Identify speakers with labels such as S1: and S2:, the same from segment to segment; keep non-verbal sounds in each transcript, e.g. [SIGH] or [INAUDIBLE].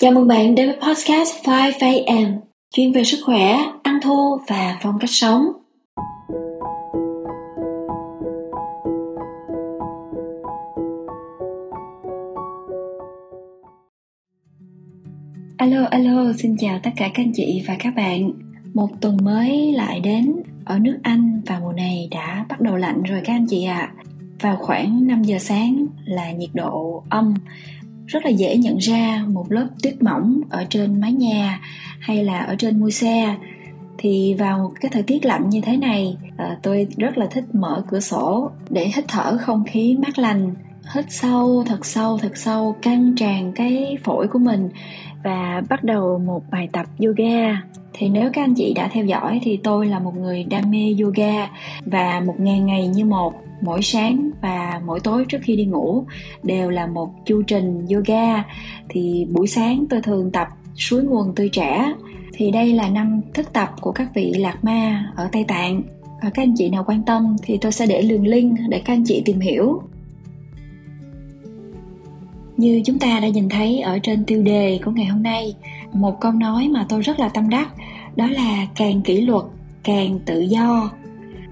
S1: Chào mừng bạn đến với podcast 5am, chuyên về sức khỏe, ăn thô và phong cách sống. Alo alo, xin chào tất cả các anh chị và các bạn. Một tuần mới lại đến ở nước Anh và mùa này đã bắt đầu lạnh rồi các anh chị ạ. À. Vào khoảng 5 giờ sáng là nhiệt độ âm rất là dễ nhận ra một lớp tuyết mỏng ở trên mái nhà hay là ở trên mui xe. Thì vào cái thời tiết lạnh như thế này à, tôi rất là thích mở cửa sổ để hít thở không khí mát lành hít sâu thật sâu thật sâu căng tràn cái phổi của mình và bắt đầu một bài tập yoga. Thì nếu các anh chị đã theo dõi thì tôi là một người đam mê yoga và một ngàn ngày như một mỗi sáng và mỗi tối trước khi đi ngủ đều là một chu trình yoga. Thì buổi sáng tôi thường tập suối nguồn tươi trẻ. Thì đây là năm thức tập của các vị lạc ma ở tây tạng. Và các anh chị nào quan tâm thì tôi sẽ để đường link để các anh chị tìm hiểu. Như chúng ta đã nhìn thấy ở trên tiêu đề của ngày hôm nay, một câu nói mà tôi rất là tâm đắc, đó là càng kỷ luật, càng tự do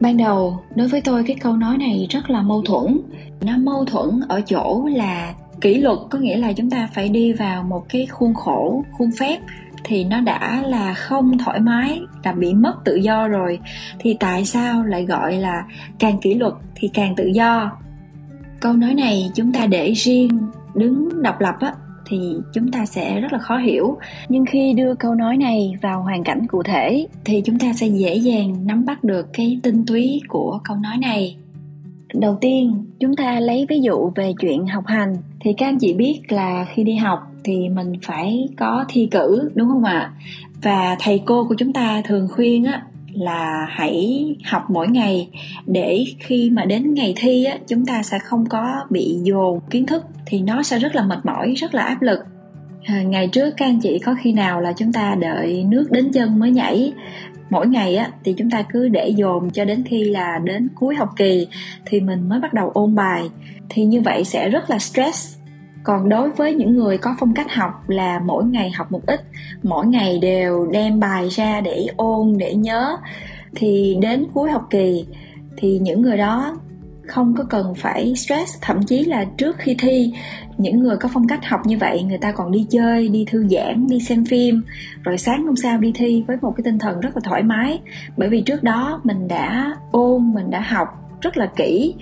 S1: ban đầu, đối với tôi, cái câu nói này rất là mâu thuẫn. Nó mâu thuẫn ở chỗ là kỷ luật có nghĩa là chúng ta phải đi vào một cái khuôn khổ, khuôn phép thì nó đã là không thoải mái là bị mất tự do rồi. Thì tại sao lại gọi là càng kỷ luật thì càng tự do? Câu nói này chúng ta để riêng đứng độc lập á thì chúng ta sẽ rất là khó hiểu. Nhưng khi đưa câu nói này vào hoàn cảnh cụ thể, thì chúng ta sẽ dễ dàng nắm bắt được cái tinh túy của câu nói này. Đầu tiên, chúng ta lấy ví dụ về chuyện học hành. Thì các anh chị biết là khi đi học thì mình phải có thi cử, đúng không ạ? Và thầy cô của chúng ta thường khuyên á là hãy học mỗi ngày để khi mà đến ngày thi á chúng ta sẽ không có bị dồn kiến thức thì nó sẽ rất là mệt mỏi rất là áp lực. À, ngày trước các anh chị có khi nào là chúng ta đợi nước đến chân mới nhảy? Mỗi ngày á thì chúng ta cứ để dồn cho đến khi là đến cuối học kỳ thì mình mới bắt đầu ôn bài. Thì như vậy sẽ rất là stress còn đối với những người có phong cách học là mỗi ngày học một ít, mỗi ngày đều đem bài ra để ôn, để nhớ. Thì đến cuối học kỳ thì những người đó không có cần phải stress, thậm chí là trước khi thi, những người có phong cách học như vậy, người ta còn đi chơi, đi thư giãn, đi xem phim. Rồi sáng hôm sau đi thi với một cái tinh thần rất là thoải mái. Bởi vì trước đó mình đã ôn, mình đã học rất là kỹ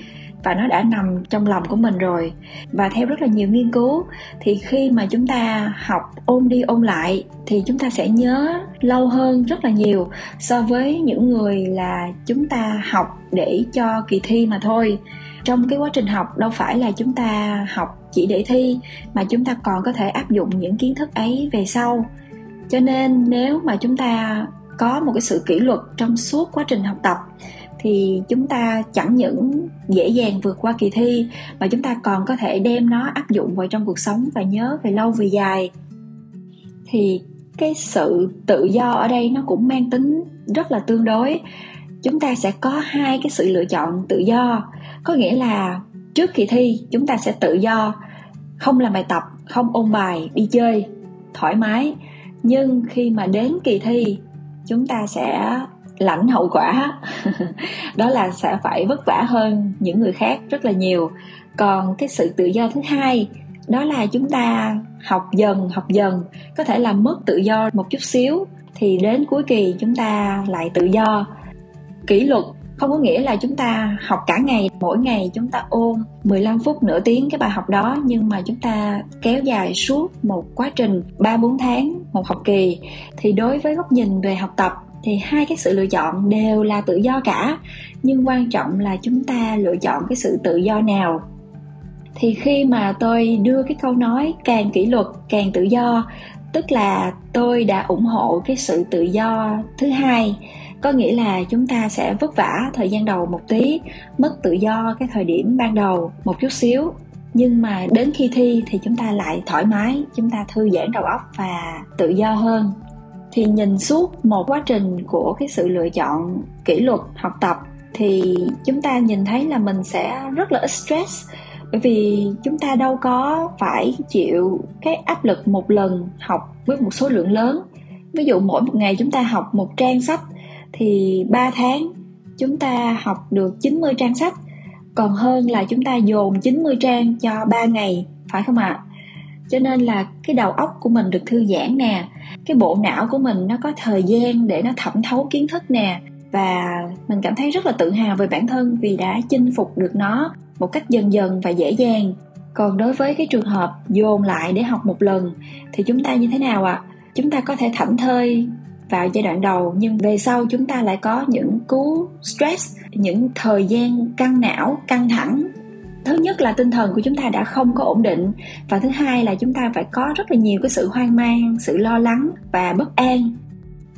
S1: và nó đã nằm trong lòng của mình rồi. Và theo rất là nhiều nghiên cứu, thì khi mà chúng ta học ôn đi ôn lại, thì chúng ta sẽ nhớ lâu hơn rất là nhiều so với những người là chúng ta học để cho kỳ thi mà thôi. Trong cái quá trình học, đâu phải là chúng ta học chỉ để thi, mà chúng ta còn có thể áp dụng những kiến thức ấy về sau. Cho nên nếu mà chúng ta có một cái sự kỷ luật trong suốt quá trình học tập thì chúng ta chẳng những dễ dàng vượt qua kỳ thi, mà chúng ta còn có thể đem nó áp dụng vào trong cuộc sống và nhớ về lâu về dài. Thì cái sự tự do ở đây nó cũng mang tính rất là tương đối. Chúng ta sẽ có hai cái sự lựa chọn tự do. Có nghĩa là trước kỳ thi, chúng ta sẽ tự do, không làm bài tập, không ôn bài, đi chơi thoải mái. Nhưng khi mà đến kỳ thi, chúng ta sẽ lãnh hậu quả. [LAUGHS] Đó là sẽ phải vất vả hơn những người khác rất là nhiều. Còn cái sự tự do thứ hai, đó là chúng ta học dần học dần. Có thể là mất tự do một chút xíu, thì đến cuối kỳ chúng ta lại tự do. Kỷ luật không có nghĩa là chúng ta học cả ngày, mỗi ngày chúng ta ôn 15 phút nửa tiếng cái bài học đó, nhưng mà chúng ta kéo dài suốt một quá trình 3 4 tháng một học kỳ. Thì đối với góc nhìn về học tập thì hai cái sự lựa chọn đều là tự do cả. Nhưng quan trọng là chúng ta lựa chọn cái sự tự do nào. Thì khi mà tôi đưa cái câu nói càng kỷ luật, càng tự do tức là tôi đã ủng hộ cái sự tự do thứ hai, có nghĩa là chúng ta sẽ vất vả thời gian đầu một tí, mất tự do cái thời điểm ban đầu một chút xíu. Nhưng mà đến khi thi thì chúng ta lại thoải mái, chúng ta thư giãn đầu óc và tự do hơn thì nhìn suốt một quá trình của cái sự lựa chọn kỷ luật học tập, thì chúng ta nhìn thấy là mình sẽ rất là stress bởi vì chúng ta đâu có phải chịu cái áp lực một lần học với một số lượng lớn ví dụ mỗi một ngày chúng ta học một trang sách, thì 3 tháng chúng ta học được 90 trang sách còn hơn là chúng ta dồn 90 trang cho 3 ngày, phải không ạ? À? Cho nên là cái đầu óc của mình được thư giãn nè, cái bộ não của mình nó có thời gian để nó thẩm thấu kiến thức nè và mình cảm thấy rất là tự hào về bản thân vì đã chinh phục được nó một cách dần dần và dễ dàng. Còn đối với cái trường hợp dồn lại để học một lần thì chúng ta như thế nào ạ? À? Chúng ta có thể thảnh thơi vào giai đoạn đầu nhưng về sau chúng ta lại có những cú stress những thời gian căng não căng thẳng thứ nhất là tinh thần của chúng ta đã không có ổn định và thứ hai là chúng ta phải có rất là nhiều cái sự hoang mang, sự lo lắng và bất an.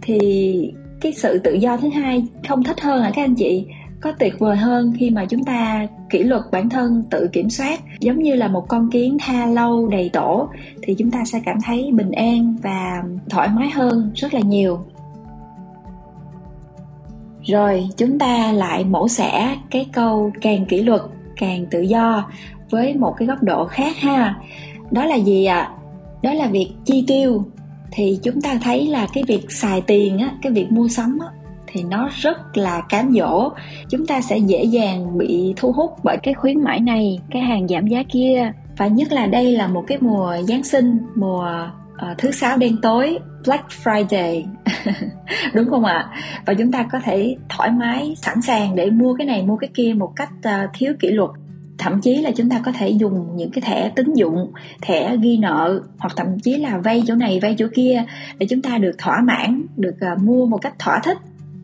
S1: Thì cái sự tự do thứ hai không thích hơn hả các anh chị? Có tuyệt vời hơn khi mà chúng ta kỷ luật bản thân, tự kiểm soát. Giống như là một con kiến tha lâu đầy tổ, thì chúng ta sẽ cảm thấy bình an và thoải mái hơn rất là nhiều. Rồi, chúng ta lại mổ xẻ cái câu càng kỷ luật càng tự do với một cái góc độ khác ha. Đó là gì ạ? À? đó là việc chi tiêu. Thì chúng ta thấy là cái việc xài tiền á, cái việc mua sắm á, thì nó rất là cám dỗ. Chúng ta sẽ dễ dàng bị thu hút bởi cái khuyến mãi này, cái hàng giảm giá kia. Và nhất là đây là một cái mùa giáng sinh, mùa uh, thứ sáu đen tối Black Friday. [LAUGHS] Đúng không ạ? Và chúng ta có thể thoải mái sẵn sàng để mua cái này mua cái kia một cách uh, thiếu kỷ luật. Thậm chí là chúng ta có thể dùng những cái thẻ tín dụng thẻ ghi nợ hoặc thậm chí là vay chỗ này vay chỗ kia để chúng ta được thỏa mãn được uh, mua một cách thỏa thích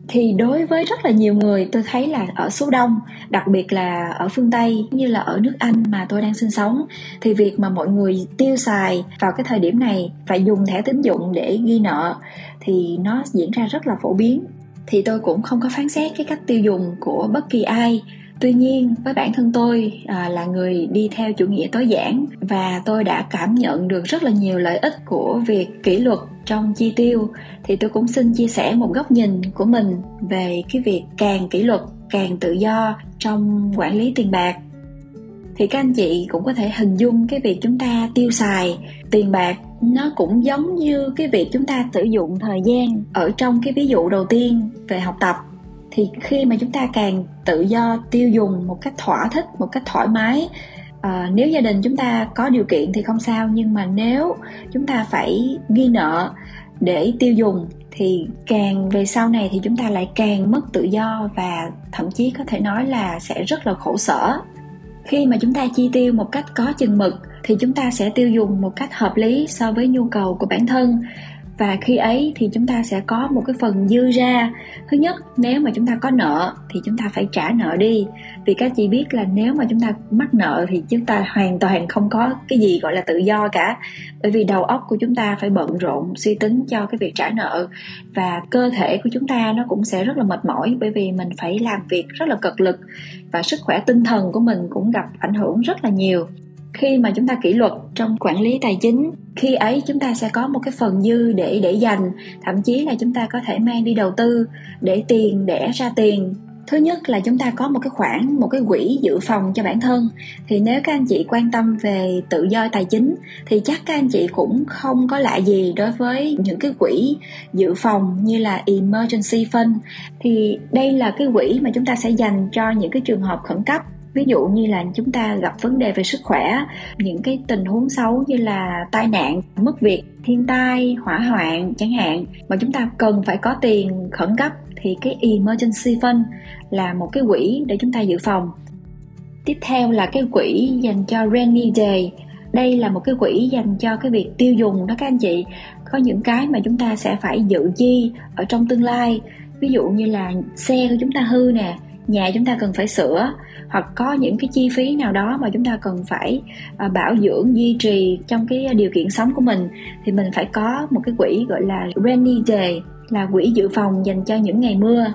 S1: thì đối với rất là nhiều người, tôi thấy là ở số đông, đặc biệt là ở phương tây như là ở nước anh mà tôi đang sinh sống, thì việc mà mọi người tiêu xài vào cái thời điểm này phải dùng thẻ tín dụng để ghi nợ thì nó diễn ra rất là phổ biến. Thì tôi cũng không có phán xét cái cách tiêu dùng của bất kỳ ai tuy nhiên với bản thân tôi à, là người đi theo chủ nghĩa tối giản và tôi đã cảm nhận được rất là nhiều lợi ích của việc kỷ luật trong chi tiêu thì tôi cũng xin chia sẻ một góc nhìn của mình về cái việc càng kỷ luật càng tự do trong quản lý tiền bạc. Thì các anh chị cũng có thể hình dung cái việc chúng ta tiêu xài tiền bạc nó cũng giống như cái việc chúng ta sử dụng thời gian ở trong cái ví dụ đầu tiên về học tập thì khi mà chúng ta càng tự do tiêu dùng một cách thỏa thích một cách thoải mái à, nếu gia đình chúng ta có điều kiện thì không sao nhưng mà nếu chúng ta phải ghi nợ để tiêu dùng thì càng về sau này thì chúng ta lại càng mất tự do và thậm chí có thể nói là sẽ rất là khổ sở. Khi mà chúng ta chi tiêu một cách có chừng mực thì chúng ta sẽ tiêu dùng một cách hợp lý so với nhu cầu của bản thân và khi ấy thì chúng ta sẽ có một cái phần dư ra. Thứ nhất, nếu mà chúng ta có nợ thì chúng ta phải trả nợ đi. Vì các chị biết là nếu mà chúng ta mắc nợ thì chúng ta hoàn toàn không có cái gì gọi là tự do cả. Bởi vì đầu óc của chúng ta phải bận rộn, suy tính cho cái việc trả nợ. Và cơ thể của chúng ta nó cũng sẽ rất là mệt mỏi bởi vì mình phải làm việc rất là cực lực. Và sức khỏe tinh thần của mình cũng gặp ảnh hưởng rất là nhiều khi mà chúng ta kỷ luật trong quản lý tài chính, khi ấy chúng ta sẽ có một cái phần dư để để dành. Thậm chí là chúng ta có thể mang đi đầu tư để tiền đẻ ra tiền. Thứ nhất là chúng ta có một cái khoản, một cái quỹ dự phòng cho bản thân. Thì nếu các anh chị quan tâm về tự do tài chính, thì chắc các anh chị cũng không có lạ gì đối với những cái quỹ dự phòng như là emergency fund. Thì đây là cái quỹ mà chúng ta sẽ dành cho những cái trường hợp khẩn cấp ví dụ như là chúng ta gặp vấn đề về sức khỏe, những cái tình huống xấu như là tai nạn, mất việc, thiên tai, hỏa hoạn chẳng hạn, mà chúng ta cần phải có tiền khẩn cấp, thì cái emergency fund là một cái quỹ để chúng ta dự phòng. Tiếp theo là cái quỹ dành cho rainy day. Đây là một cái quỹ dành cho cái việc tiêu dùng đó các anh chị. Có những cái mà chúng ta sẽ phải dự chi ở trong tương lai. Ví dụ như là xe của chúng ta hư nè, nhà chúng ta cần phải sửa hoặc có những cái chi phí nào đó mà chúng ta cần phải à, bảo dưỡng duy trì trong cái điều kiện sống của mình thì mình phải có một cái quỹ gọi là rainy day là quỹ dự phòng dành cho những ngày mưa.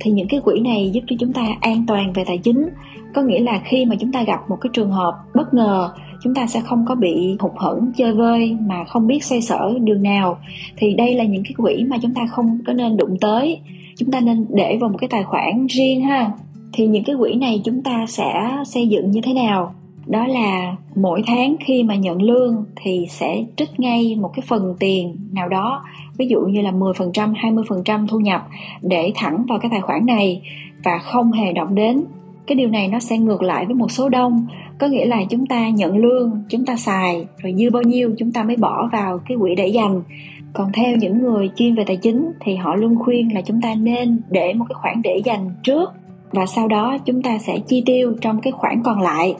S1: Thì những cái quỹ này giúp cho chúng ta an toàn về tài chính. Có nghĩa là khi mà chúng ta gặp một cái trường hợp bất ngờ chúng ta sẽ không có bị hụt hẫng chơi vơi mà không biết xoay sở đường nào. Thì đây là những cái quỹ mà chúng ta không có nên đụng tới. Chúng ta nên để vào một cái tài khoản riêng ha thì những cái quỹ này chúng ta sẽ xây dựng như thế nào? Đó là mỗi tháng khi mà nhận lương thì sẽ trích ngay một cái phần tiền nào đó ví dụ như là 10%, 20% thu nhập để thẳng vào cái tài khoản này và không hề động đến. Cái điều này nó sẽ ngược lại với một số đông. Có nghĩa là chúng ta nhận lương chúng ta xài rồi dư bao nhiêu chúng ta mới bỏ vào cái quỹ để dành. Còn theo những người chuyên về tài chính thì họ luôn khuyên là chúng ta nên để một cái khoản để dành trước và sau đó chúng ta sẽ chi tiêu trong cái khoản còn lại.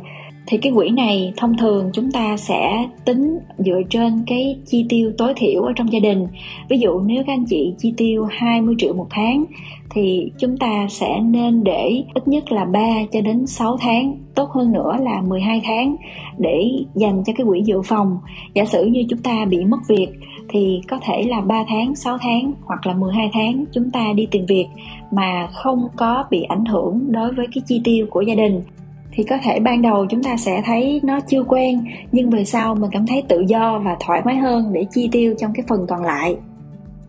S1: Thì cái quỹ này thông thường chúng ta sẽ tính dựa trên cái chi tiêu tối thiểu ở trong gia đình. Ví dụ nếu các anh chị chi tiêu 20 triệu một tháng thì chúng ta sẽ nên để ít nhất là 3 cho đến 6 tháng tốt hơn nữa là 12 tháng để dành cho cái quỹ dự phòng. Giả sử như chúng ta bị mất việc thì có thể là 3 tháng, 6 tháng hoặc là 12 tháng chúng ta đi tìm việc mà không có bị ảnh hưởng đối với cái chi tiêu của gia đình. Thì có thể ban đầu chúng ta sẽ thấy nó chưa quen, nhưng về sau mình cảm thấy tự do và thoải mái hơn để chi tiêu trong cái phần còn lại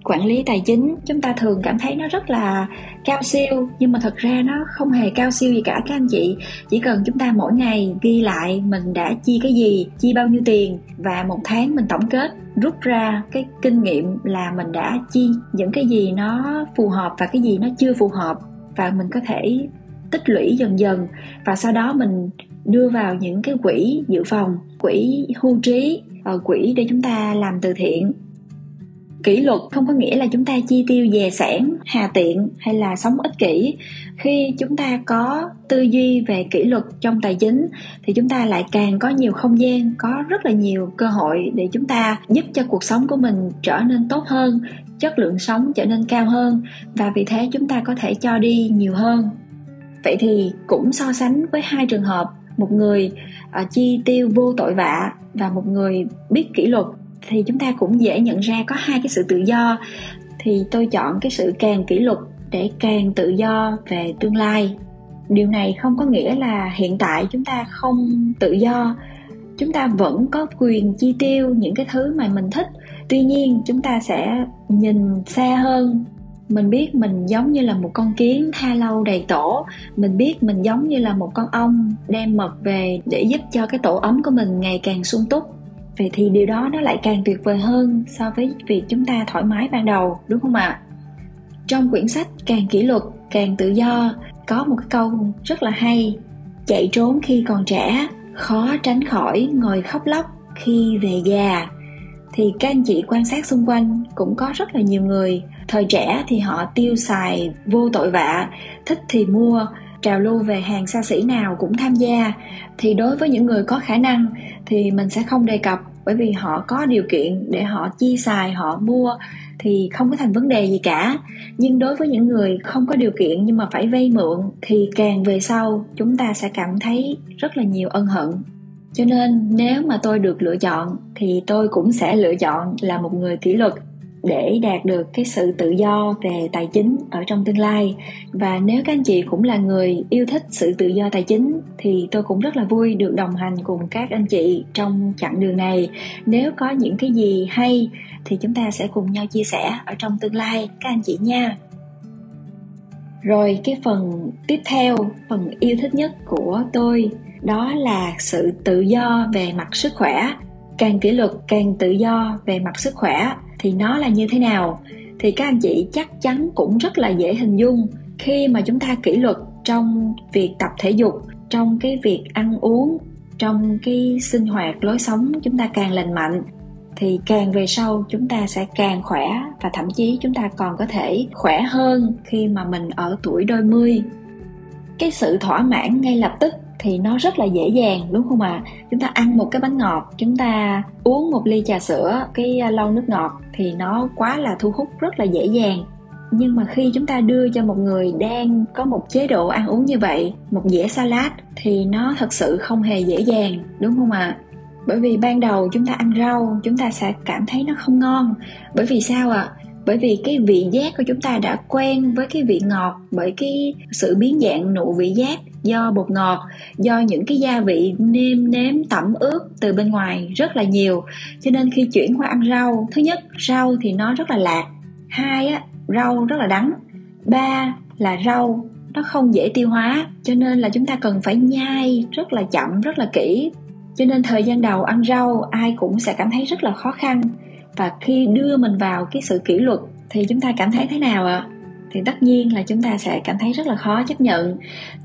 S1: quản lý tài chính, chúng ta thường cảm thấy nó rất là cao siêu, nhưng mà thật ra nó không hề cao siêu gì cả, các anh chị. Chỉ cần chúng ta mỗi ngày ghi lại mình đã chi cái gì, chi bao nhiêu tiền, và một tháng mình tổng kết, rút ra cái kinh nghiệm là mình đã chi những cái gì nó phù hợp và cái gì nó chưa phù hợp, và mình có thể tích lũy dần dần. Và sau đó mình đưa vào những cái quỹ dự phòng, quỹ hưu trí ờ, quỹ để chúng ta làm từ thiện kỷ luật không có nghĩa là chúng ta chi tiêu dè sản hà tiện hay là sống ích kỷ. Khi chúng ta có tư duy về kỷ luật trong tài chính thì chúng ta lại càng có nhiều không gian có rất là nhiều cơ hội để chúng ta giúp cho cuộc sống của mình trở nên tốt hơn chất lượng sống trở nên cao hơn và vì thế chúng ta có thể cho đi nhiều hơn. Vậy thì cũng so sánh với hai trường hợp một người uh, chi tiêu vô tội vạ và một người biết kỷ luật thì chúng ta cũng dễ nhận ra có hai cái sự tự do. Thì tôi chọn cái sự càng kỷ luật để càng tự do về tương lai. Điều này không có nghĩa là hiện tại chúng ta không tự do. Chúng ta vẫn có quyền chi tiêu những cái thứ mà mình thích. Tuy nhiên, chúng ta sẽ nhìn xa hơn. Mình biết mình giống như là một con kiến tha lâu đầy tổ. Mình biết mình giống như là một con ong đem mật về để giúp cho cái tổ ấm của mình ngày càng sung túc vậy thì điều đó nó lại càng tuyệt vời hơn so với việc chúng ta thoải mái ban đầu, đúng không ạ? Trong quyển sách càng kỷ luật, càng tự do, có một cái câu rất là hay, chạy trốn khi còn trẻ, khó tránh khỏi ngồi khóc lóc khi về già. Thì các anh chị quan sát xung quanh cũng có rất là nhiều người. Thời trẻ thì họ tiêu xài vô tội vạ, thích thì mua trào lưu về hàng xa xỉ nào cũng tham gia. Thì đối với những người có khả năng thì mình sẽ không đề cập, bởi vì họ có điều kiện để họ chi xài, họ mua thì không có thành vấn đề gì cả. Nhưng đối với những người không có điều kiện nhưng mà phải vay mượn thì càng về sau chúng ta sẽ cảm thấy rất là nhiều ân hận. Cho nên nếu mà tôi được lựa chọn thì tôi cũng sẽ lựa chọn là một người kỷ luật để đạt được cái sự tự do về tài chính ở trong tương lai. Và nếu các anh chị cũng là người yêu thích sự tự do tài chính, thì tôi cũng rất là vui được đồng hành cùng các anh chị trong chặng đường này. Nếu có những cái gì hay, thì chúng ta sẽ cùng nhau chia sẻ ở trong tương lai, các anh chị nha. Rồi, cái phần tiếp theo, phần yêu thích nhất của tôi, đó là sự tự do về mặt sức khỏe. Càng kỷ luật, càng tự do về mặt sức khỏe thì nó là như thế nào? Thì các anh chị chắc chắn cũng rất là dễ hình dung khi mà chúng ta kỷ luật trong việc tập thể dục, trong cái việc ăn uống, trong cái sinh hoạt, lối sống chúng ta càng lành mạnh, thì càng về sau chúng ta sẽ càng khỏe và thậm chí chúng ta còn có thể khỏe hơn khi mà mình ở tuổi đôi mươi. Cái sự thỏa mãn ngay lập tức thì nó rất là dễ dàng, đúng không ạ à? chúng ta ăn một cái bánh ngọt, chúng ta uống một ly trà sữa, cái à, lau nước ngọt thì nó quá là thu hút, rất là dễ dàng nhưng mà khi chúng ta đưa cho một người đang có một chế độ ăn uống như vậy, một dĩa salad, thì nó thật sự không hề dễ dàng, đúng không ạ à? bởi vì ban đầu chúng ta ăn rau, chúng ta sẽ cảm thấy nó không ngon bởi vì sao ạ à? Bởi vì cái vị giác của chúng ta đã quen với cái vị ngọt, bởi cái sự biến dạng nụ vị giác do bột ngọt, do những cái gia vị nêm nếm, tẩm ướp từ bên ngoài rất là nhiều. Cho nên khi chuyển qua ăn rau, thứ nhất, rau thì nó rất là lạc. Hai á, rau rất là đắng. Ba là rau nó không dễ tiêu hóa, cho nên là chúng ta cần phải nhai rất là chậm, rất là kỹ. Cho nên thời gian đầu ăn rau, ai cũng sẽ cảm thấy rất là khó khăn và khi đưa mình vào cái sự kỷ luật thì chúng ta cảm thấy thế nào ạ? Thì tất nhiên là chúng ta sẽ cảm thấy rất là khó chấp nhận.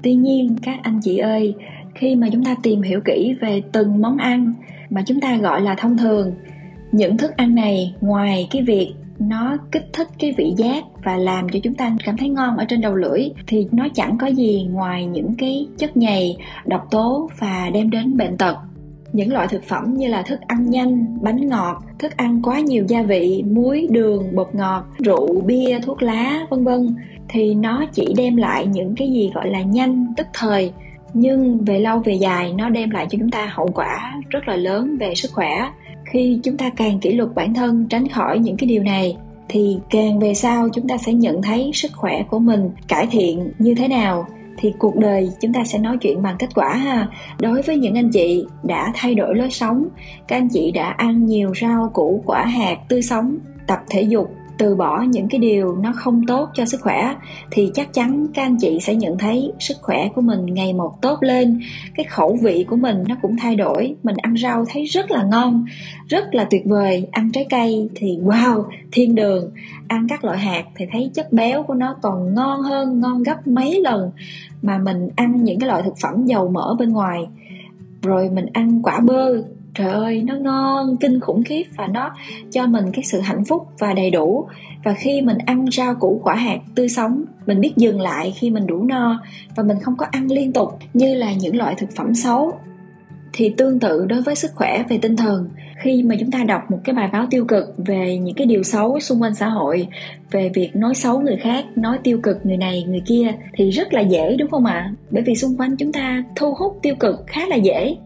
S1: Tuy nhiên, các anh chị ơi, khi mà chúng ta tìm hiểu kỹ về từng món ăn mà chúng ta gọi là thông thường, những thức ăn này ngoài cái việc nó kích thích cái vị giác và làm cho chúng ta cảm thấy ngon ở trên đầu lưỡi thì nó chẳng có gì ngoài những cái chất nhầy độc tố và đem đến bệnh tật những loại thực phẩm như là thức ăn nhanh, bánh ngọt, thức ăn quá nhiều gia vị, muối, đường, bột ngọt, rượu, bia, thuốc lá, vân vân, thì nó chỉ đem lại những cái gì gọi là nhanh, tức thời. Nhưng về lâu về dài, nó đem lại cho chúng ta hậu quả rất là lớn về sức khỏe. Khi chúng ta càng kỷ luật bản thân, tránh khỏi những cái điều này, thì càng về sau chúng ta sẽ nhận thấy sức khỏe của mình cải thiện như thế nào thì cuộc đời chúng ta sẽ nói chuyện bằng kết quả ha. Đối với những anh chị đã thay đổi lối sống, các anh chị đã ăn nhiều rau củ quả hạt tươi sống, tập thể dục từ bỏ những cái điều nó không tốt cho sức khỏe, thì chắc chắn các anh chị sẽ nhận thấy sức khỏe của mình ngày một tốt lên. Cái khẩu vị của mình nó cũng thay đổi. Mình ăn rau thấy rất là ngon, rất là tuyệt vời. Ăn trái cây thì, wow, thiên đường. Ăn các loại hạt thì thấy chất béo của nó còn ngon hơn, ngon gấp mấy lần mà mình ăn những cái loại thực phẩm dầu mỡ bên ngoài. Rồi mình ăn quả bơ trời ơi, nó ngon, kinh khủng khiếp và nó cho mình cái sự hạnh phúc và đầy đủ. Và khi mình ăn rau củ quả hạt tươi sống, mình biết dừng lại khi mình đủ no và mình không có ăn liên tục như là những loại thực phẩm xấu, thì tương tự đối với sức khỏe về tinh thần. Khi mà chúng ta đọc một cái bài báo tiêu cực về những cái điều xấu xung quanh xã hội, về việc nói xấu người khác, nói tiêu cực người này, người kia, thì rất là dễ, đúng không ạ? Bởi vì xung quanh chúng ta thu hút tiêu cực khá là dễ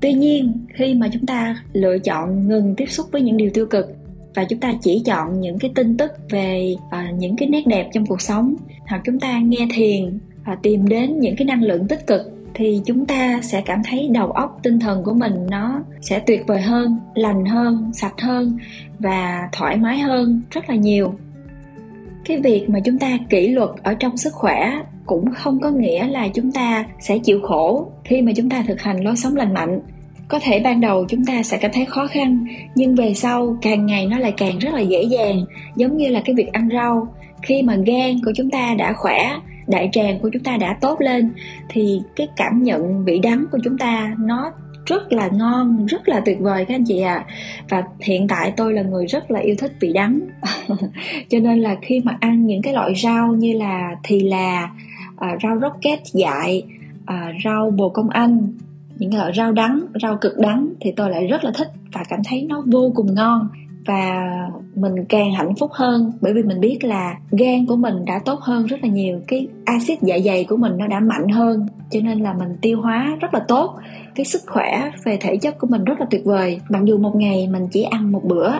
S1: tuy nhiên khi mà chúng ta lựa chọn ngừng tiếp xúc với những điều tiêu cực và chúng ta chỉ chọn những cái tin tức về à, những cái nét đẹp trong cuộc sống hoặc chúng ta nghe thiền và tìm đến những cái năng lượng tích cực thì chúng ta sẽ cảm thấy đầu óc tinh thần của mình nó sẽ tuyệt vời hơn lành hơn sạch hơn và thoải mái hơn rất là nhiều. Cái việc mà chúng ta kỷ luật ở trong sức khỏe cũng không có nghĩa là chúng ta sẽ chịu khổ khi mà chúng ta thực hành lối sống lành mạnh. Có thể ban đầu chúng ta sẽ cảm thấy khó khăn, nhưng về sau càng ngày nó lại càng rất là dễ dàng, giống như là cái việc ăn rau. Khi mà gan của chúng ta đã khỏe, đại tràng của chúng ta đã tốt lên, thì cái cảm nhận vị đắng của chúng ta nó rất là ngon, rất là tuyệt vời các anh chị ạ. À. và hiện tại tôi là người rất là yêu thích vị đắng. [LAUGHS] Cho nên là khi mà ăn những cái loại rau như là thì là à, rau rocket dại à, rau bồ công anh. Những loại rau đắng rau cực đắng thì tôi lại rất là thích và cảm thấy nó vô cùng ngon và mình càng hạnh phúc hơn bởi vì mình biết là gan của mình đã tốt hơn rất là nhiều cái axit dạ dày của mình nó đã mạnh hơn. Cho nên là mình tiêu hóa rất là tốt cái sức khỏe về thể chất của mình rất là tuyệt vời. Mặc dù một ngày mình chỉ ăn một bữa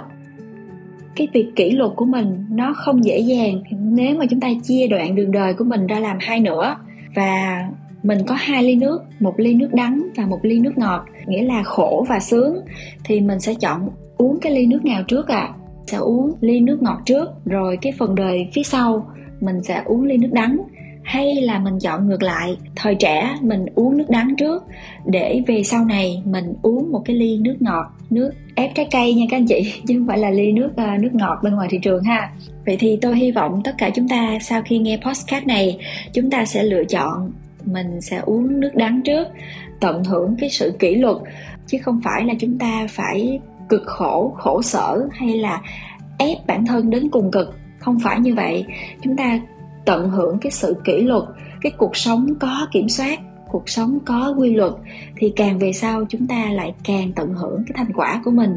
S1: cái việc kỷ luật của mình nó không dễ dàng nếu mà chúng ta chia đoạn đường đời của mình ra làm hai nửa. Và mình có hai ly nước, một ly nước đắng và một ly nước ngọt, nghĩa là khổ và sướng. Thì mình sẽ chọn uống cái ly nước nào trước ạ? À? sẽ uống ly nước ngọt trước, rồi cái phần đời phía sau mình sẽ uống ly nước đắng hay là mình chọn ngược lại. Thời trẻ mình uống nước đắng trước. Để về sau này mình uống một cái ly nước ngọt nước ép trái cây nha các anh chị [LAUGHS] chứ không phải là ly nước uh, nước ngọt bên ngoài thị trường ha. Vậy thì tôi hy vọng tất cả chúng ta sau khi nghe podcast này chúng ta sẽ lựa chọn mình sẽ uống nước đắng trước tận hưởng cái sự kỷ luật. Chứ không phải là chúng ta phải cực khổ khổ sở hay là ép bản thân đến cùng cực. Không phải như vậy. Chúng ta tận hưởng cái sự kỷ luật, cái cuộc sống có kiểm soát, cuộc sống có quy luật, thì càng về sau chúng ta lại càng tận hưởng cái thành quả của mình.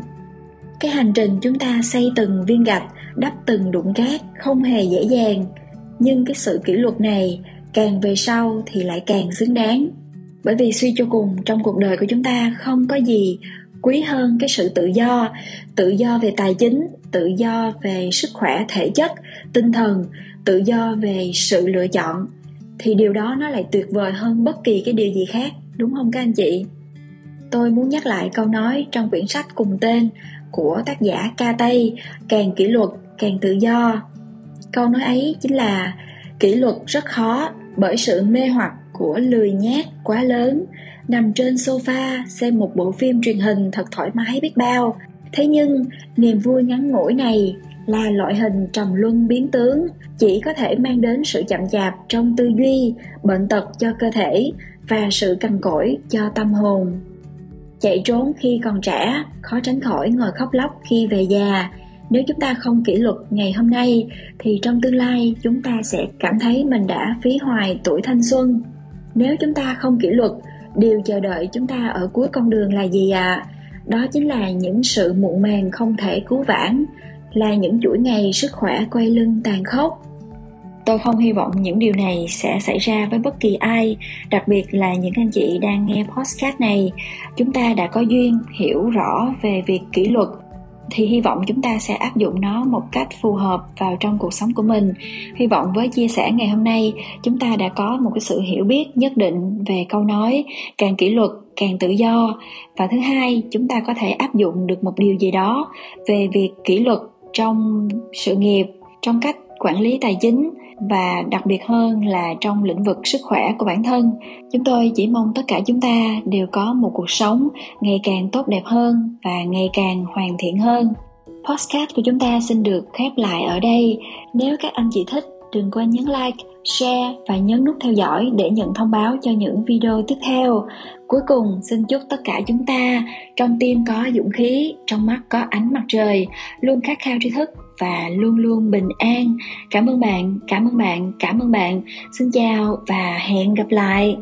S1: Cái hành trình chúng ta xây từng viên gạch, đắp từng đụng cát không hề dễ dàng, nhưng cái sự kỷ luật này càng về sau thì lại càng xứng đáng. Bởi vì suy cho cùng, trong cuộc đời của chúng ta không có gì quý hơn cái sự tự do tự do về tài chính, tự do về sức khỏe, thể chất, tinh thần tự do về sự lựa chọn, thì điều đó nó lại tuyệt vời hơn bất kỳ cái điều gì khác, đúng không các anh chị? Tôi muốn nhắc lại câu nói trong quyển sách cùng tên của tác giả ca tây, càng kỷ luật, càng tự do. Câu nói ấy chính là, kỷ luật rất khó bởi sự mê hoặc của lười nhát quá lớn, nằm trên sofa xem một bộ phim truyền hình thật thoải mái biết bao. Thế nhưng, niềm vui ngắn ngủi này là loại hình trầm luân biến tướng, chỉ có thể mang đến sự chậm chạp trong tư duy, bệnh tật cho cơ thể và sự cằn cỗi cho tâm hồn. Chạy trốn khi còn trẻ, khó tránh khỏi ngồi khóc lóc khi về già. Nếu chúng ta không kỷ luật ngày hôm nay, thì trong tương lai chúng ta sẽ cảm thấy mình đã phí hoài tuổi thanh xuân. Nếu chúng ta không kỷ luật, điều chờ đợi chúng ta ở cuối con đường là gì ạ? À? đó chính là những sự muộn màng không thể cứu vãn là những chuỗi ngày sức khỏe quay lưng tàn khốc. Tôi không hy vọng những điều này sẽ xảy ra với bất kỳ ai, đặc biệt là những anh chị đang nghe podcast này. Chúng ta đã có duyên hiểu rõ về việc kỷ luật, thì hy vọng chúng ta sẽ áp dụng nó một cách phù hợp vào trong cuộc sống của mình. Hy vọng với chia sẻ ngày hôm nay, chúng ta đã có một cái sự hiểu biết nhất định về câu nói càng kỷ luật, càng tự do và thứ hai, chúng ta có thể áp dụng được một điều gì đó về việc kỷ luật trong sự nghiệp, trong cách quản lý tài chính và đặc biệt hơn là trong lĩnh vực sức khỏe của bản thân. Chúng tôi chỉ mong tất cả chúng ta đều có một cuộc sống ngày càng tốt đẹp hơn và ngày càng hoàn thiện hơn. Podcast của chúng ta xin được khép lại ở đây. Nếu các anh chị thích, đừng quên nhấn like share và nhấn nút theo dõi để nhận thông báo cho những video tiếp theo. Cuối cùng, xin chúc tất cả chúng ta trong tim có dũng khí, trong mắt có ánh mặt trời, luôn khát khao tri thức và luôn luôn bình an. Cảm ơn bạn, cảm ơn bạn, cảm ơn bạn. Xin chào và hẹn gặp lại.